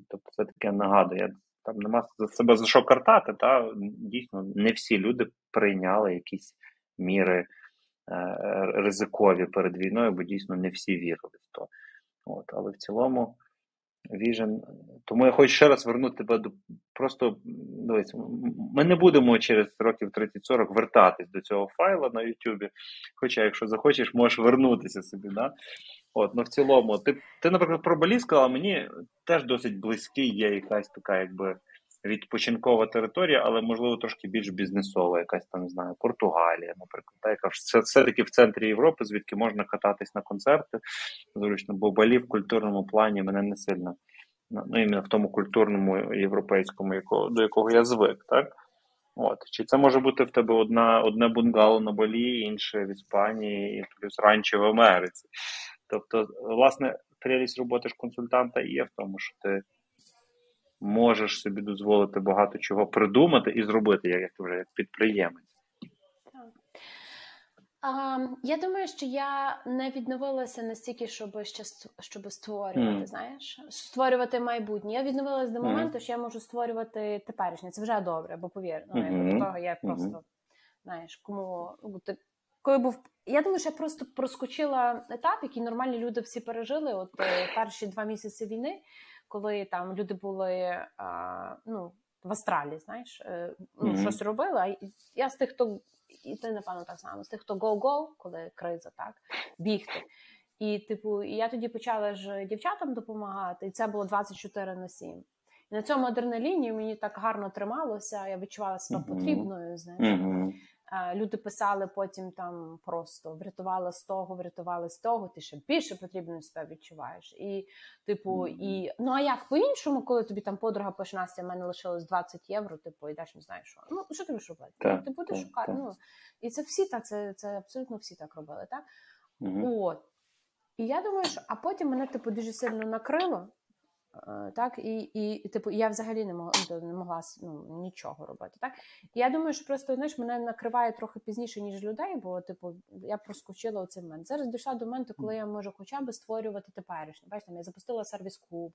тобто це таке нагадує. Там нема за себе за що картати, та дійсно не всі люди прийняли якісь міри е, ризикові перед війною, бо дійсно не всі вірили в то. От, Але в цілому. Vision. Тому я хочу ще раз вернути тебе до просто дивись, ми не будемо через років 30-40 вертатись до цього файла на Ютубі. Хоча, якщо захочеш, можеш вернутися собі. Да? От, ну в цілому, ти, ти, наприклад, про Балі сказала, мені теж досить близький є якась така, якби відпочинкова територія, але можливо трошки більш бізнесова, якась там не знаю, Португалія, наприклад, та, яка все-таки в центрі Європи, звідки можна кататись на концерти. Зручно, бо Балі в культурному плані мене не сильно. Ну, іменно в тому культурному європейському, якого, до якого я звик, так? От. Чи це може бути в тебе одна, одне бунгало на Балі, інше в Іспанії, і плюс ранчо в Америці. Тобто, власне, прелість роботи ж консультанта є в тому, що ти можеш собі дозволити багато чого придумати і зробити, як вже як підприємець. А, Я думаю, що я не відновилася настільки, щоб ще щоб створювати. Mm. Знаєш, створювати майбутнє. Я відновилася до моменту, mm. що я можу створювати теперішнє. Це вже добре, бо повір, ну mm-hmm. до того я просто mm-hmm. знаєш, кому ну, ти. Коли був, я думаю, що я просто проскочила етап, який нормальні люди всі пережили. От е, перші два місяці війни, коли там люди були а, ну, в Австралії, знаєш, е, ну, mm-hmm. щось робили. А я з тих, хто і ти, напевно, так само з тих, хто go-go, коли криза, так, бігти. І, типу, і я тоді почала ж дівчатам допомагати, і це було 24 на 7. І на цьому адреналіні мені так гарно трималося, я відчувала себе mm-hmm. потрібною. знаєш. Mm-hmm. Люди писали потім там просто врятувала з того, врятували з того, ти ще більше потрібно себе відчуваєш. І, типу, і ну а як по-іншому, коли тобі там подруга пише, Настя, в мене лишилось 20 євро, типу, йдеш, не знаєш що. Ну, що тобі шукати? Так, ти будеш шукати. Ну, І це всі так, це це абсолютно всі так робили, так? Угу. От. І я думаю, що а потім мене типу дуже сильно накрило. Е, так, і, і, типу, я взагалі не могла ну, не могла ну, нічого робити. Так? І я думаю, що просто знаєш, мене накриває трохи пізніше, ніж людей, бо типу, я проскочила оцей момент. Зараз дійшла до моменту, коли я можу хоча б створювати теперішнє. Бачите, я запустила сервіс-клуб,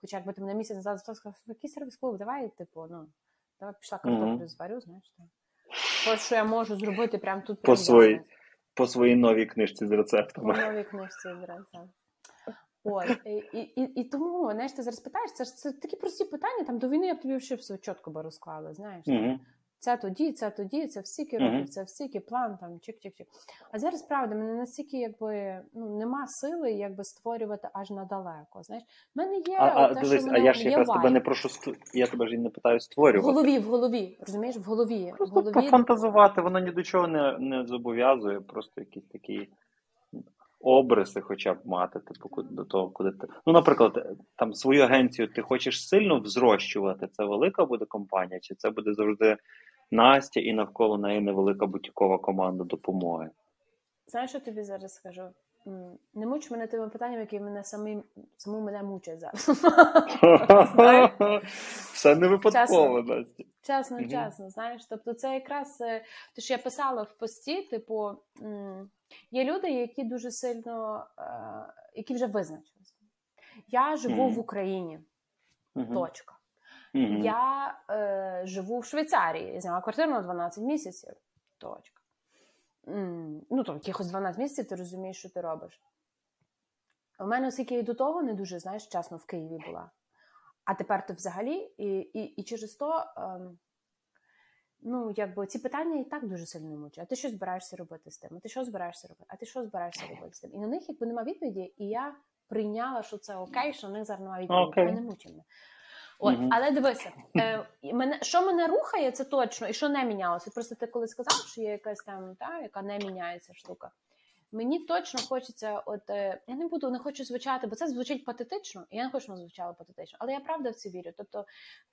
хоча якби ти мене місяць назад сказав, який сервіс-клуб, давай, типу, ну, давай пішла картоплю mm-hmm. зварю, знаєш. Так. Ось, що я можу зробити прямо тут. По, свої, по своїй новій книжці з рецептами. По новій книжці з рецептами. От, і, і, і тому, знаєш, ти зараз питаєш, це ж це такі прості питання, там до війни я б тобі ще все чітко би розклала, знаєш. Mm-hmm. Це тоді, це тоді, це всіки років, mm-hmm. це всіки план, там чик-чик-чик. А зараз правда, мене настільки якби ну нема сили якби створювати аж надалеко. Знаєш, в мене є а, те, а, що мене, а я ж якраз тебе не прошу я тебе ж і не питаю створювати. В голові, в голові, розумієш, в голові. Просто в голові... пофантазувати, воно ні до чого не не зобов'язує, просто якісь такі обриси, хоча б мати, типу, до того, куди ти. Ну, наприклад, там свою агенцію ти хочеш сильно взрощувати. Це велика буде компанія, чи це буде завжди Настя і навколо неї невелика бутікова команда допомоги? Знаєш, що тобі зараз скажу? Не муч мене тими питаннями, які мене самі саму мене мучать зараз. Все не випадково, Настя. Чесно, чесно, знаєш. Тобто, це якраз те, що я писала в пості, типу, є люди, які дуже сильно, е, які вже визначилися. Я живу в Україні. Точка. Я е, живу в Швейцарії, я зняла квартиру на 12 місяців. Точка ну там якихось 12 місяців, ти розумієш, що ти робиш. У мене, оскільки і до того не дуже, знаєш, чесно в Києві була. А тепер ти взагалі, і і, і через то, ем, ну, якби ці питання і так дуже сильно мучать. А ти що збираєшся робити з тим? А ти що збираєшся робити? А ти що збираєшся робити з тим? І на них якби немає відповіді, і я прийняла, що це окей, що в них зараз немає відповіді, okay. не мучимо. От, mm-hmm. але дивися, е, мене що мене рухає, це точно, і що не мінялося. Просто ти коли сказав, що є якась там, та, яка не міняється штука. Мені точно хочеться, от е, я не буду, не хочу звучати, бо це звучить патетично, і я не хочу, щоб звучало патетично. Але я правда в це вірю. Тобто,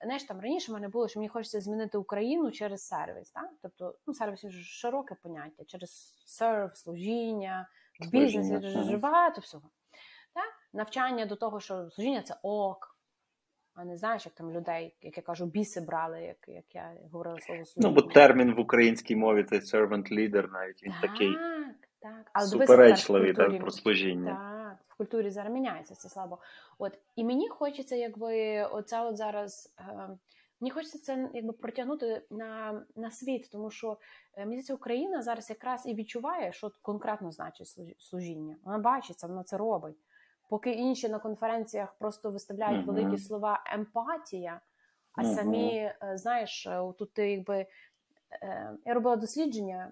знаєш, там раніше в мене було, що мені хочеться змінити Україну через сервіс. Так? Тобто, ну, сервіс вже широке поняття, через серв, служіння, в бізнесі дуже багато всього. Так? Навчання до того, що служіння це ок. А не знаєш, як там людей, як я кажу, біси брали, як як я говорила слово служіння. Ну, бо термін в українській мові це servant leader, навіть він так. такий. Так, але суперечливий так, про служіння. Так, в культурі зараз міняється це слабо. От і мені хочеться, якби оце от зараз. Е, Мені хочеться це якби протягнути на на світ, тому що е, мені здається, Україна зараз якраз і відчуває, що конкретно значить служіння. Вона бачиться, вона це робить. Поки інші на конференціях просто виставляють uh-huh. великі слова емпатія, а uh-huh. самі, е, знаєш, тут ти якби я робила дослідження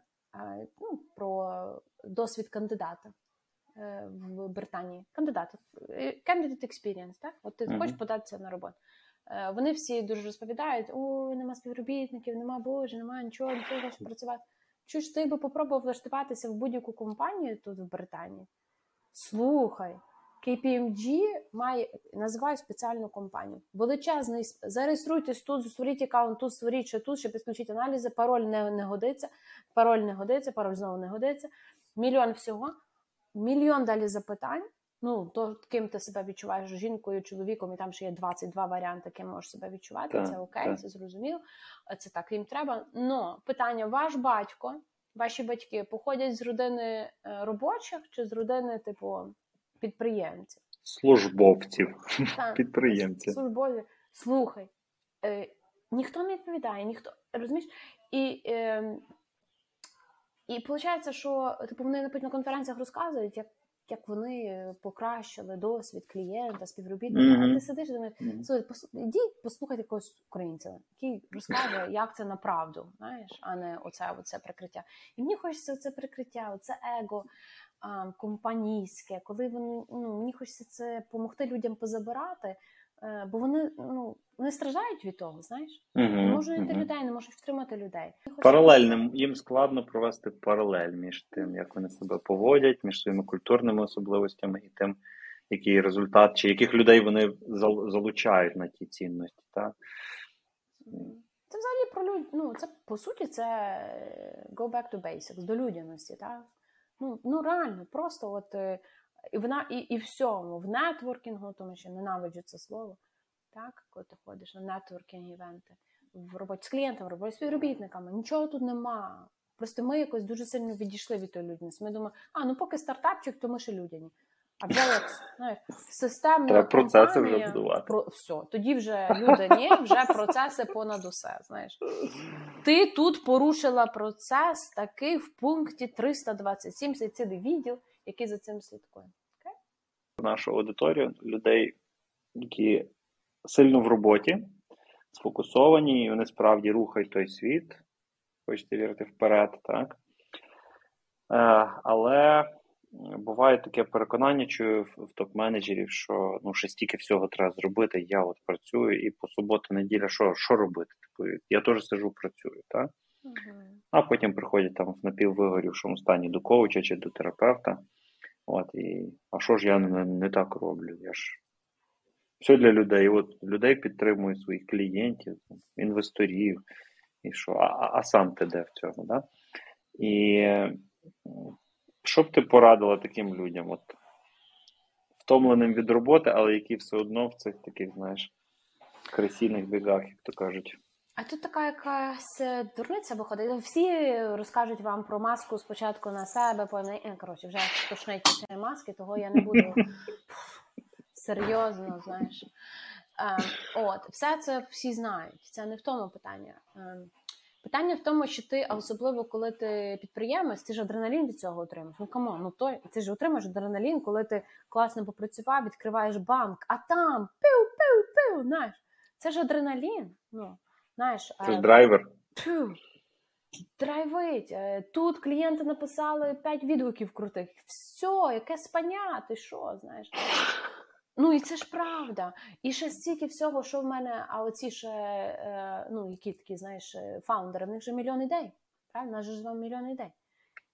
ну, про досвід кандидата е, в Британії. Кандидата е, Candidate experience, так? От ти uh-huh. хочеш податися на роботу. Е, вони всі дуже розповідають: о, нема співробітників, нема боже, нема нічого, нічого хочеш працювати. Чуєш, ти би попробував влаштуватися в будь-яку компанію тут в Британії? Слухай, KPMG має називаю спеціальну компанію. Величезний зареєструйтесь тут, створіть аккаунт, тут створіть ще тут, ще підключіть аналізи. Пароль не, не годиться, пароль не годиться, пароль знову не годиться мільйон всього, мільйон далі запитань. Ну, то ким ти себе відчуваєш жінкою, чоловіком, і там ще є 22 варіанти, ким можеш себе відчувати. Так, це окей, так. це зрозуміло. Це так їм треба. Но питання: ваш батько, ваші батьки походять з родини е, робочих чи з родини, типу, підприємців? Службовців, так, підприємців. Службові. Слухай, е, ніхто не відповідає, ніхто розумієш? І е, і виходить, що типу вони наприклад, на конференціях розказують, як як вони покращили досвід клієнта, співробітника. Mm-hmm. А ти сидиш і думаєш, слухай, пос... ідіть, послухайте якогось українця, який розкаже, як це направду, знаєш, а не оце, оце прикриття. І мені хочеться це прикриття, оце его компанійське, коли вони ну мені хочеться це допомогти людям позабирати. Е, бо вони ну вони страждають від того, знаєш, угу, не можуть угу. людей, не можуть втримати людей. Паралельним їм складно провести паралель між тим, як вони себе поводять, між своїми культурними особливостями і тим, який результат, чи яких людей вони залучають на ті цінності. Так? Це взагалі про люд... ну, це по суті, це go back to basics, до людяності. Так? Ну, ну реально, просто от. Е, і вона і і всьому, в нетворкінгу, тому що ненавиджу це слово, так, коли ти ходиш на нетворкінг івенти, в роботі з клієнтами, в роботі з співробітниками, нічого тут нема. Просто ми якось дуже сильно відійшли від тої людяності. Ми думаємо, а ну поки стартапчик, то ми ще людяні. А вже як знаєш, системна Треба процеси вже будувати. Про все. Тоді вже люди ні, вже процеси понад усе. Знаєш, ти тут порушила процес такий в пункті 327, це цілий відділ який за цим слідкує. Okay? Нашу аудиторію людей, які сильно в роботі, сфокусовані, і вони справді рухають той світ, хочете вірити вперед, так? Е, але буває таке переконання, чую в топ-менеджерів, що ну, ще стільки всього треба зробити. Я от працюю, і по суботу, неділя, що що робити? Типу, я теж сижу, працюю, так? Угу. А потім приходять там в напіввигорівшому стані до коуча чи до терапевта. От, і, А що ж я не, не так роблю? Я ж все для людей. От Людей підтримую своїх клієнтів, інвесторів. І що? А а сам ти де в цьому? Да? І що б ти порадила таким людям? От, Втомленим від роботи, але які все одно в цих таких, знаєш, кресійних бігах, як то кажуть. А тут така якась е, дурниця виходить. Всі розкажуть вам про маску спочатку на себе, потім е, коротше, вже тошнить цієї маски, того я не буду серйозно, знаєш. От, все це всі знають. Це не в тому питання. А, питання в тому, що ти, особливо коли ти підприємець, ти ж адреналін від цього отримаєш. Ну come on, ну той ти ж отримаєш адреналін, коли ти класно попрацював, відкриваєш банк, а там пиу-пиу-пиу, знаєш, це ж адреналін. ну. Знаєш, Це ж драйвер. Тю, драйвить. Е, тут клієнти написали 5 відгуків крутих. Все, яке спаня, ти що, знаєш? Ну і це ж правда. І ще стільки всього, що в мене, а оці ще, е, ну, які такі, знаєш, е, фаундери, в них же мільйон ідей. Правильно, нас же ж вам мільйон ідей.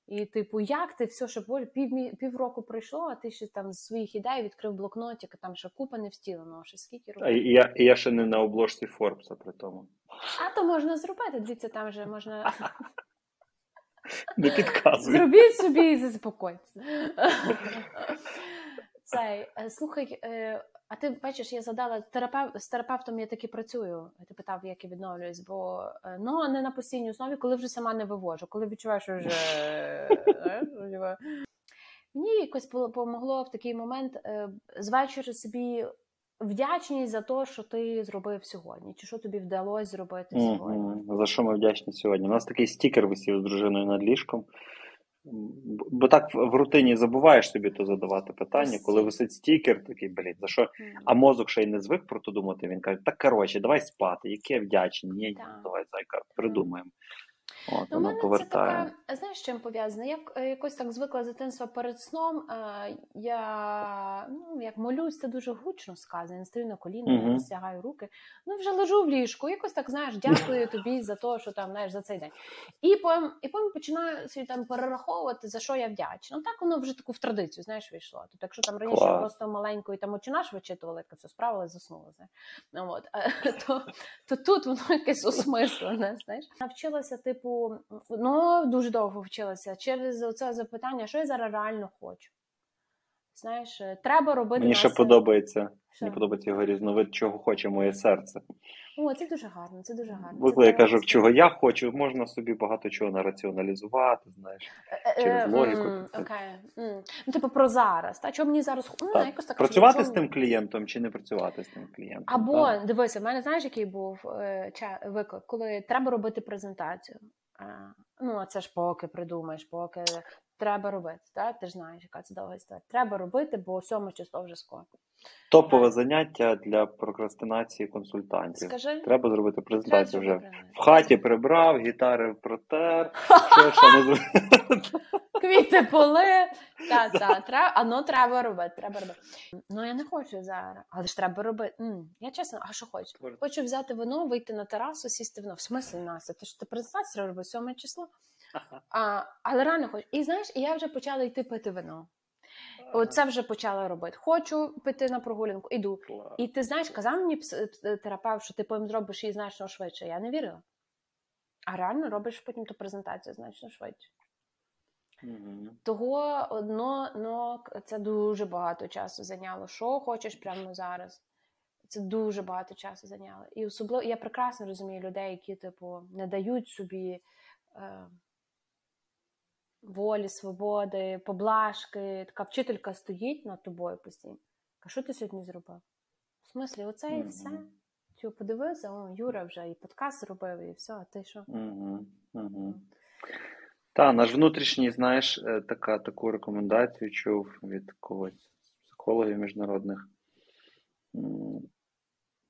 І, типу, як ти все, що пів, півроку пройшло, а ти ще там з своїх ідей відкрив блокнотик, а там ще купа не втілено, ще скільки років. А я я ще не на обложці Форбса при тому. А то можна зробити, дивіться, там вже можна. Не підказуй. Зробіть собі і заспокойтесь. Цей, е, слухай, е, а ти бачиш, я задала терапев... з терапевтом я таки працюю. Ти питав, як я відновлююсь, бо е, ну не на постійній основі, коли вже сама не вивожу, коли відчуваю, що вже мені якось допомогло в такий момент з собі вдячність за те, що ти зробив сьогодні, чи що тобі вдалося зробити сьогодні. За що ми вдячні сьогодні? У нас такий стікер висів з дружиною над ліжком. Бо так в рутині забуваєш собі то задавати питання, коли висить стікер, такий блін, за що? А мозок ще й не звик про то думати. Він каже: так коротше, давай спати, яке вдячні, ні, давай зайка, придумаємо. От, ну, мене повертає. це така, знаєш, чим пов'язане? Я е, якось так звикла з дитинства перед сном. Е, я ну, як молюсь, це дуже гучно сказано. Я стою на коліна, я стягаю руки. Ну вже лежу в ліжку, якось так знаєш, дякую тобі за те, що там знаєш, за цей день. І потім і потім починаю собі там перераховувати, за що я вдячна. Ну так воно вже таку в традицію, знаєш, вийшло. Тобто, якщо там раніше Клас. просто маленькою там очинаш вичитували, як все справили, заснула. Знаєш. Ну, от, то, то тут воно якесь осмислене. Знаєш, навчилася типу ну дуже довго вчилася через це запитання, що я зараз реально хочу. Знаєш, е, треба робити. Мені ще подобається. Що? Мені подобається його різновид, чого хоче моє серце. О, це дуже гарно, це дуже гарно. Бо коли я кажу, чого я хочу, можна собі багато чого нараціоналізувати, знаєш, е, е, через логіку. Окей. Ну, типу про зараз. Та чому мені зараз ну, якось так працювати з тим клієнтом чи не працювати з тим клієнтом? Або дивися, в мене знаєш, який був виклик, коли треба робити презентацію. Ну, а це ж поки придумаєш, поки треба робити. Так? Ти ж знаєш, яка це довга історія. Треба робити, бо сьоме число вже скоро. Топове заняття для прокрастинації консультантів. Скажи, Треба зробити презентацію вже в хаті прибрав, гітари протер, що ще не Квіти поли. Та, та, треба, а ну треба робити, треба робити. Ну я не хочу зараз, але ж треба робити. М, Я чесно, а що хочу? Хочу взяти вино, вийти на терасу, сісти вино. В смислі Настя, ти ж ти презентацію робиш сьоме число. А, Але реально хочу. І знаєш, я вже почала йти пити вино. Оце вже почала робити. Хочу піти на прогулянку, іду. І ти знаєш, казав мені терапевт, що ти потім зробиш її значно швидше. Я не вірила. А реально робиш потім ту презентацію значно швидше. Mm-hmm. Того одно но це дуже багато часу зайняло. Що хочеш прямо зараз? Це дуже багато часу зайняло. І особливо я прекрасно розумію людей, які, типу, не дають собі. Е, волі, свободи, поблажки. Така вчителька стоїть над тобою постійно. А що ти сьогодні зробив? В смислі, оце mm-hmm. і все. Ти подивився, о, Юра вже і подкаст зробив, і все, а ти що? Mm-hmm. Mm-hmm. Так, наш внутрішній, знаєш, е, така, таку рекомендацію чув від когось психологів міжнародних.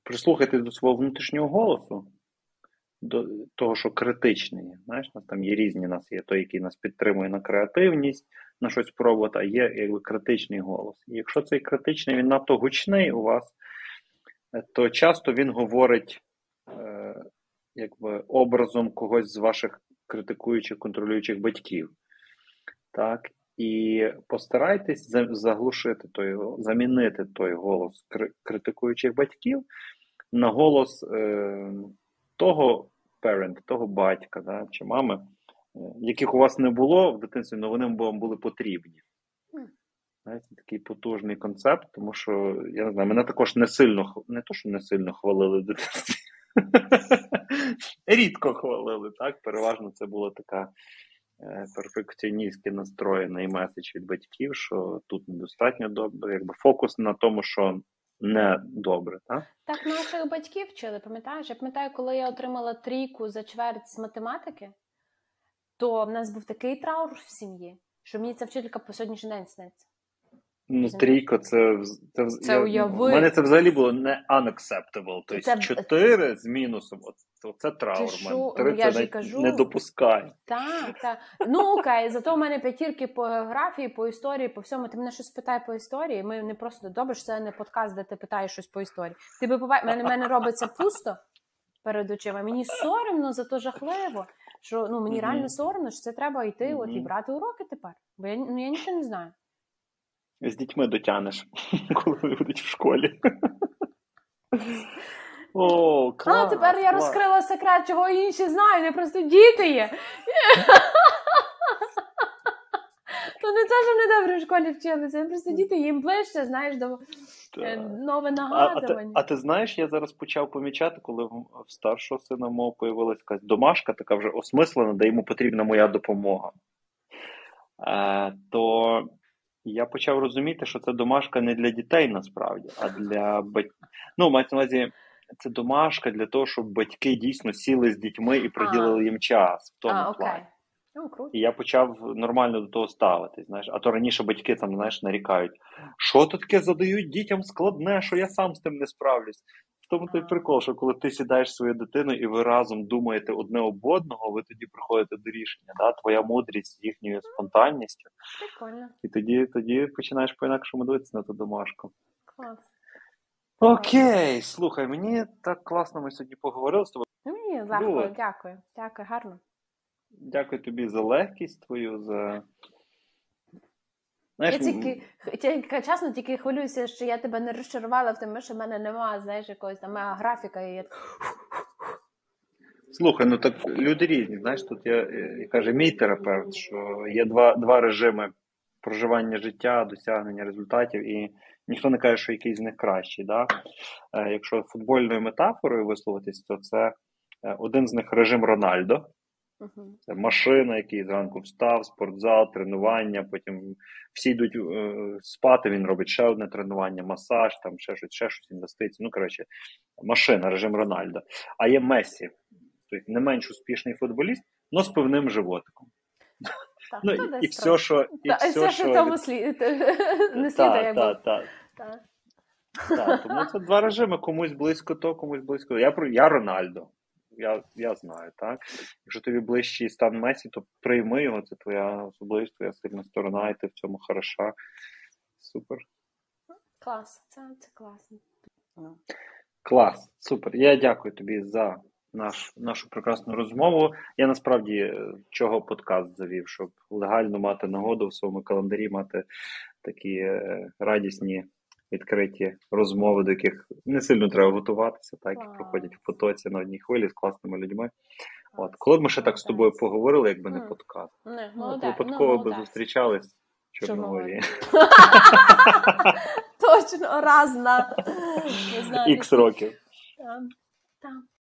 Прислухайтесь до свого внутрішнього голосу до того, що критичний. Знаєш, нас там є різні, нас є той, який нас підтримує на креативність, на щось пробувати, а є якби критичний голос. І якщо цей критичний, він надто гучний у вас, е, то часто він говорить е, якби образом когось з ваших критикуючих, контролюючих батьків. Так? І постарайтесь заглушити той, замінити той голос критикуючих батьків на голос е, того parent, того батька да, чи мами, е, яких у вас не було в дитинстві, але вони вам були потрібні. Знаєте, Такий потужний концепт, тому що я не знаю, мене також не сильно не то, що не сильно хвалили в дитинстві. Рідко хвалили, так? Переважно це була така е, перфекціоністськи настроєний меседж від батьків, що тут недостатньо добре, якби фокус на тому, що не добре, так? Так, наших батьків вчили, пам'ятаєш? Я пам'ятаю, коли я отримала трійку за чверть з математики, то в нас був такий траур в сім'ї, що мені ця вчителька по сьогоднішній день сниться. Ну, трійко, це це, це я, уяви. У мене це взагалі було не unacceptable. Тобто це... 4 з мінусом. От, це траур. Ну, я це не, кажу. не допускай. Так, так. Ну окей, зато в мене п'ятірки по географії, по історії, по всьому. Ти мене щось питає по історії. Ми не просто добре, що це не подкаст, де ти питаєш щось по історії. Ти би побачив, мене, мене робиться пусто перед очима. Мені соромно, зато жахливо Що ну мені Мгм. реально соромно, що це треба йти от і брати уроки тепер. Бо я, ну, я нічого не знаю. З дітьми дотянеш, коли вони будуть в школі. О, клас, а тепер я розкрила секрет, чого інші знають, не просто діти є. То не те, що вони добре в школі вчилися, просто діти їм ближче, знаєш, до е, нове А, а, ти, нагадування. а ти знаєш, я зараз почав помічати, коли в, старшого сина мого появилась якась домашка, така вже осмислена, де йому потрібна моя допомога. Е, то я почав розуміти, що це домашка не для дітей насправді, а для батьків. Ну, мається на увазі, це домашка для того, щоб батьки дійсно сіли з дітьми і приділили їм час в тому а, плані. окей. Ну, круто. І я почав нормально до того ставитись. Знаєш, а то раніше батьки там знаєш нарікають, що то таке задають дітям складне, що я сам з тим не справлюсь. Тому той прикол, що коли ти сідаєш зі своєю дитиною і ви разом думаєте одне об одного, ви тоді приходите до рішення. Да? Твоя мудрість з їхньою спонтанністю, Прикольно. і тоді, тоді починаєш по-інакшому дивитися на ту домашку. Клас. Окей, слухай, мені так класно ми сьогодні поговорили з тобою. Ну, мені легко, дякую. Дякую, гарно. Дякую тобі за легкість твою, за. Знаєш, Я тільки, тільки чесно, тільки хвилююся, що я тебе не розчарувала в тому, що в мене немає, знаєш, якогось там мега графіка, і я Слухай, ну так люди різні. Знаєш, тут я, я каже мій терапевт, що є два, два режими проживання життя, досягнення результатів, і ніхто не каже, що якийсь з них кращий. Да? Е, якщо футбольною метафорою висловитись, то це е, один з них режим Рональдо. Це машина, який зранку встав, спортзал, тренування, потім всі йдуть е, спати, він робить ще одне тренування, масаж, там ще щось, ще щось, інвестиції. Ну, коротше, машина, режим Рональдо. А є Мессі, тобто не менш успішний футболіст, але з певним животиком. Так, Ну, і, і все, що. І Та, все, все, що що тому слід не та. Тому це два режими, комусь близько то, комусь близько. Я про я Рональдо. Я, я знаю, так. Якщо тобі ближчий стан Месі, то прийми його, це твоя особливість, твоя сильна сторона, і ти в цьому хороша. Супер. Клас, це, це класно. Клас, супер. Я дякую тобі за наш, нашу прекрасну розмову. Я насправді е, чого подкаст завів, щоб легально мати нагоду в своєму календарі, мати такі е, радісні, відкриті розмови, до яких не сильно треба готуватися, так і проходять в потоці на одній хвилі з класними людьми. От, коли б ми ще так з тобою поговорили, якби не подкаст. Не, Ну, от випадково ну, би зустрічались в Чорногорії. Точно, раз на Ікс років. Там.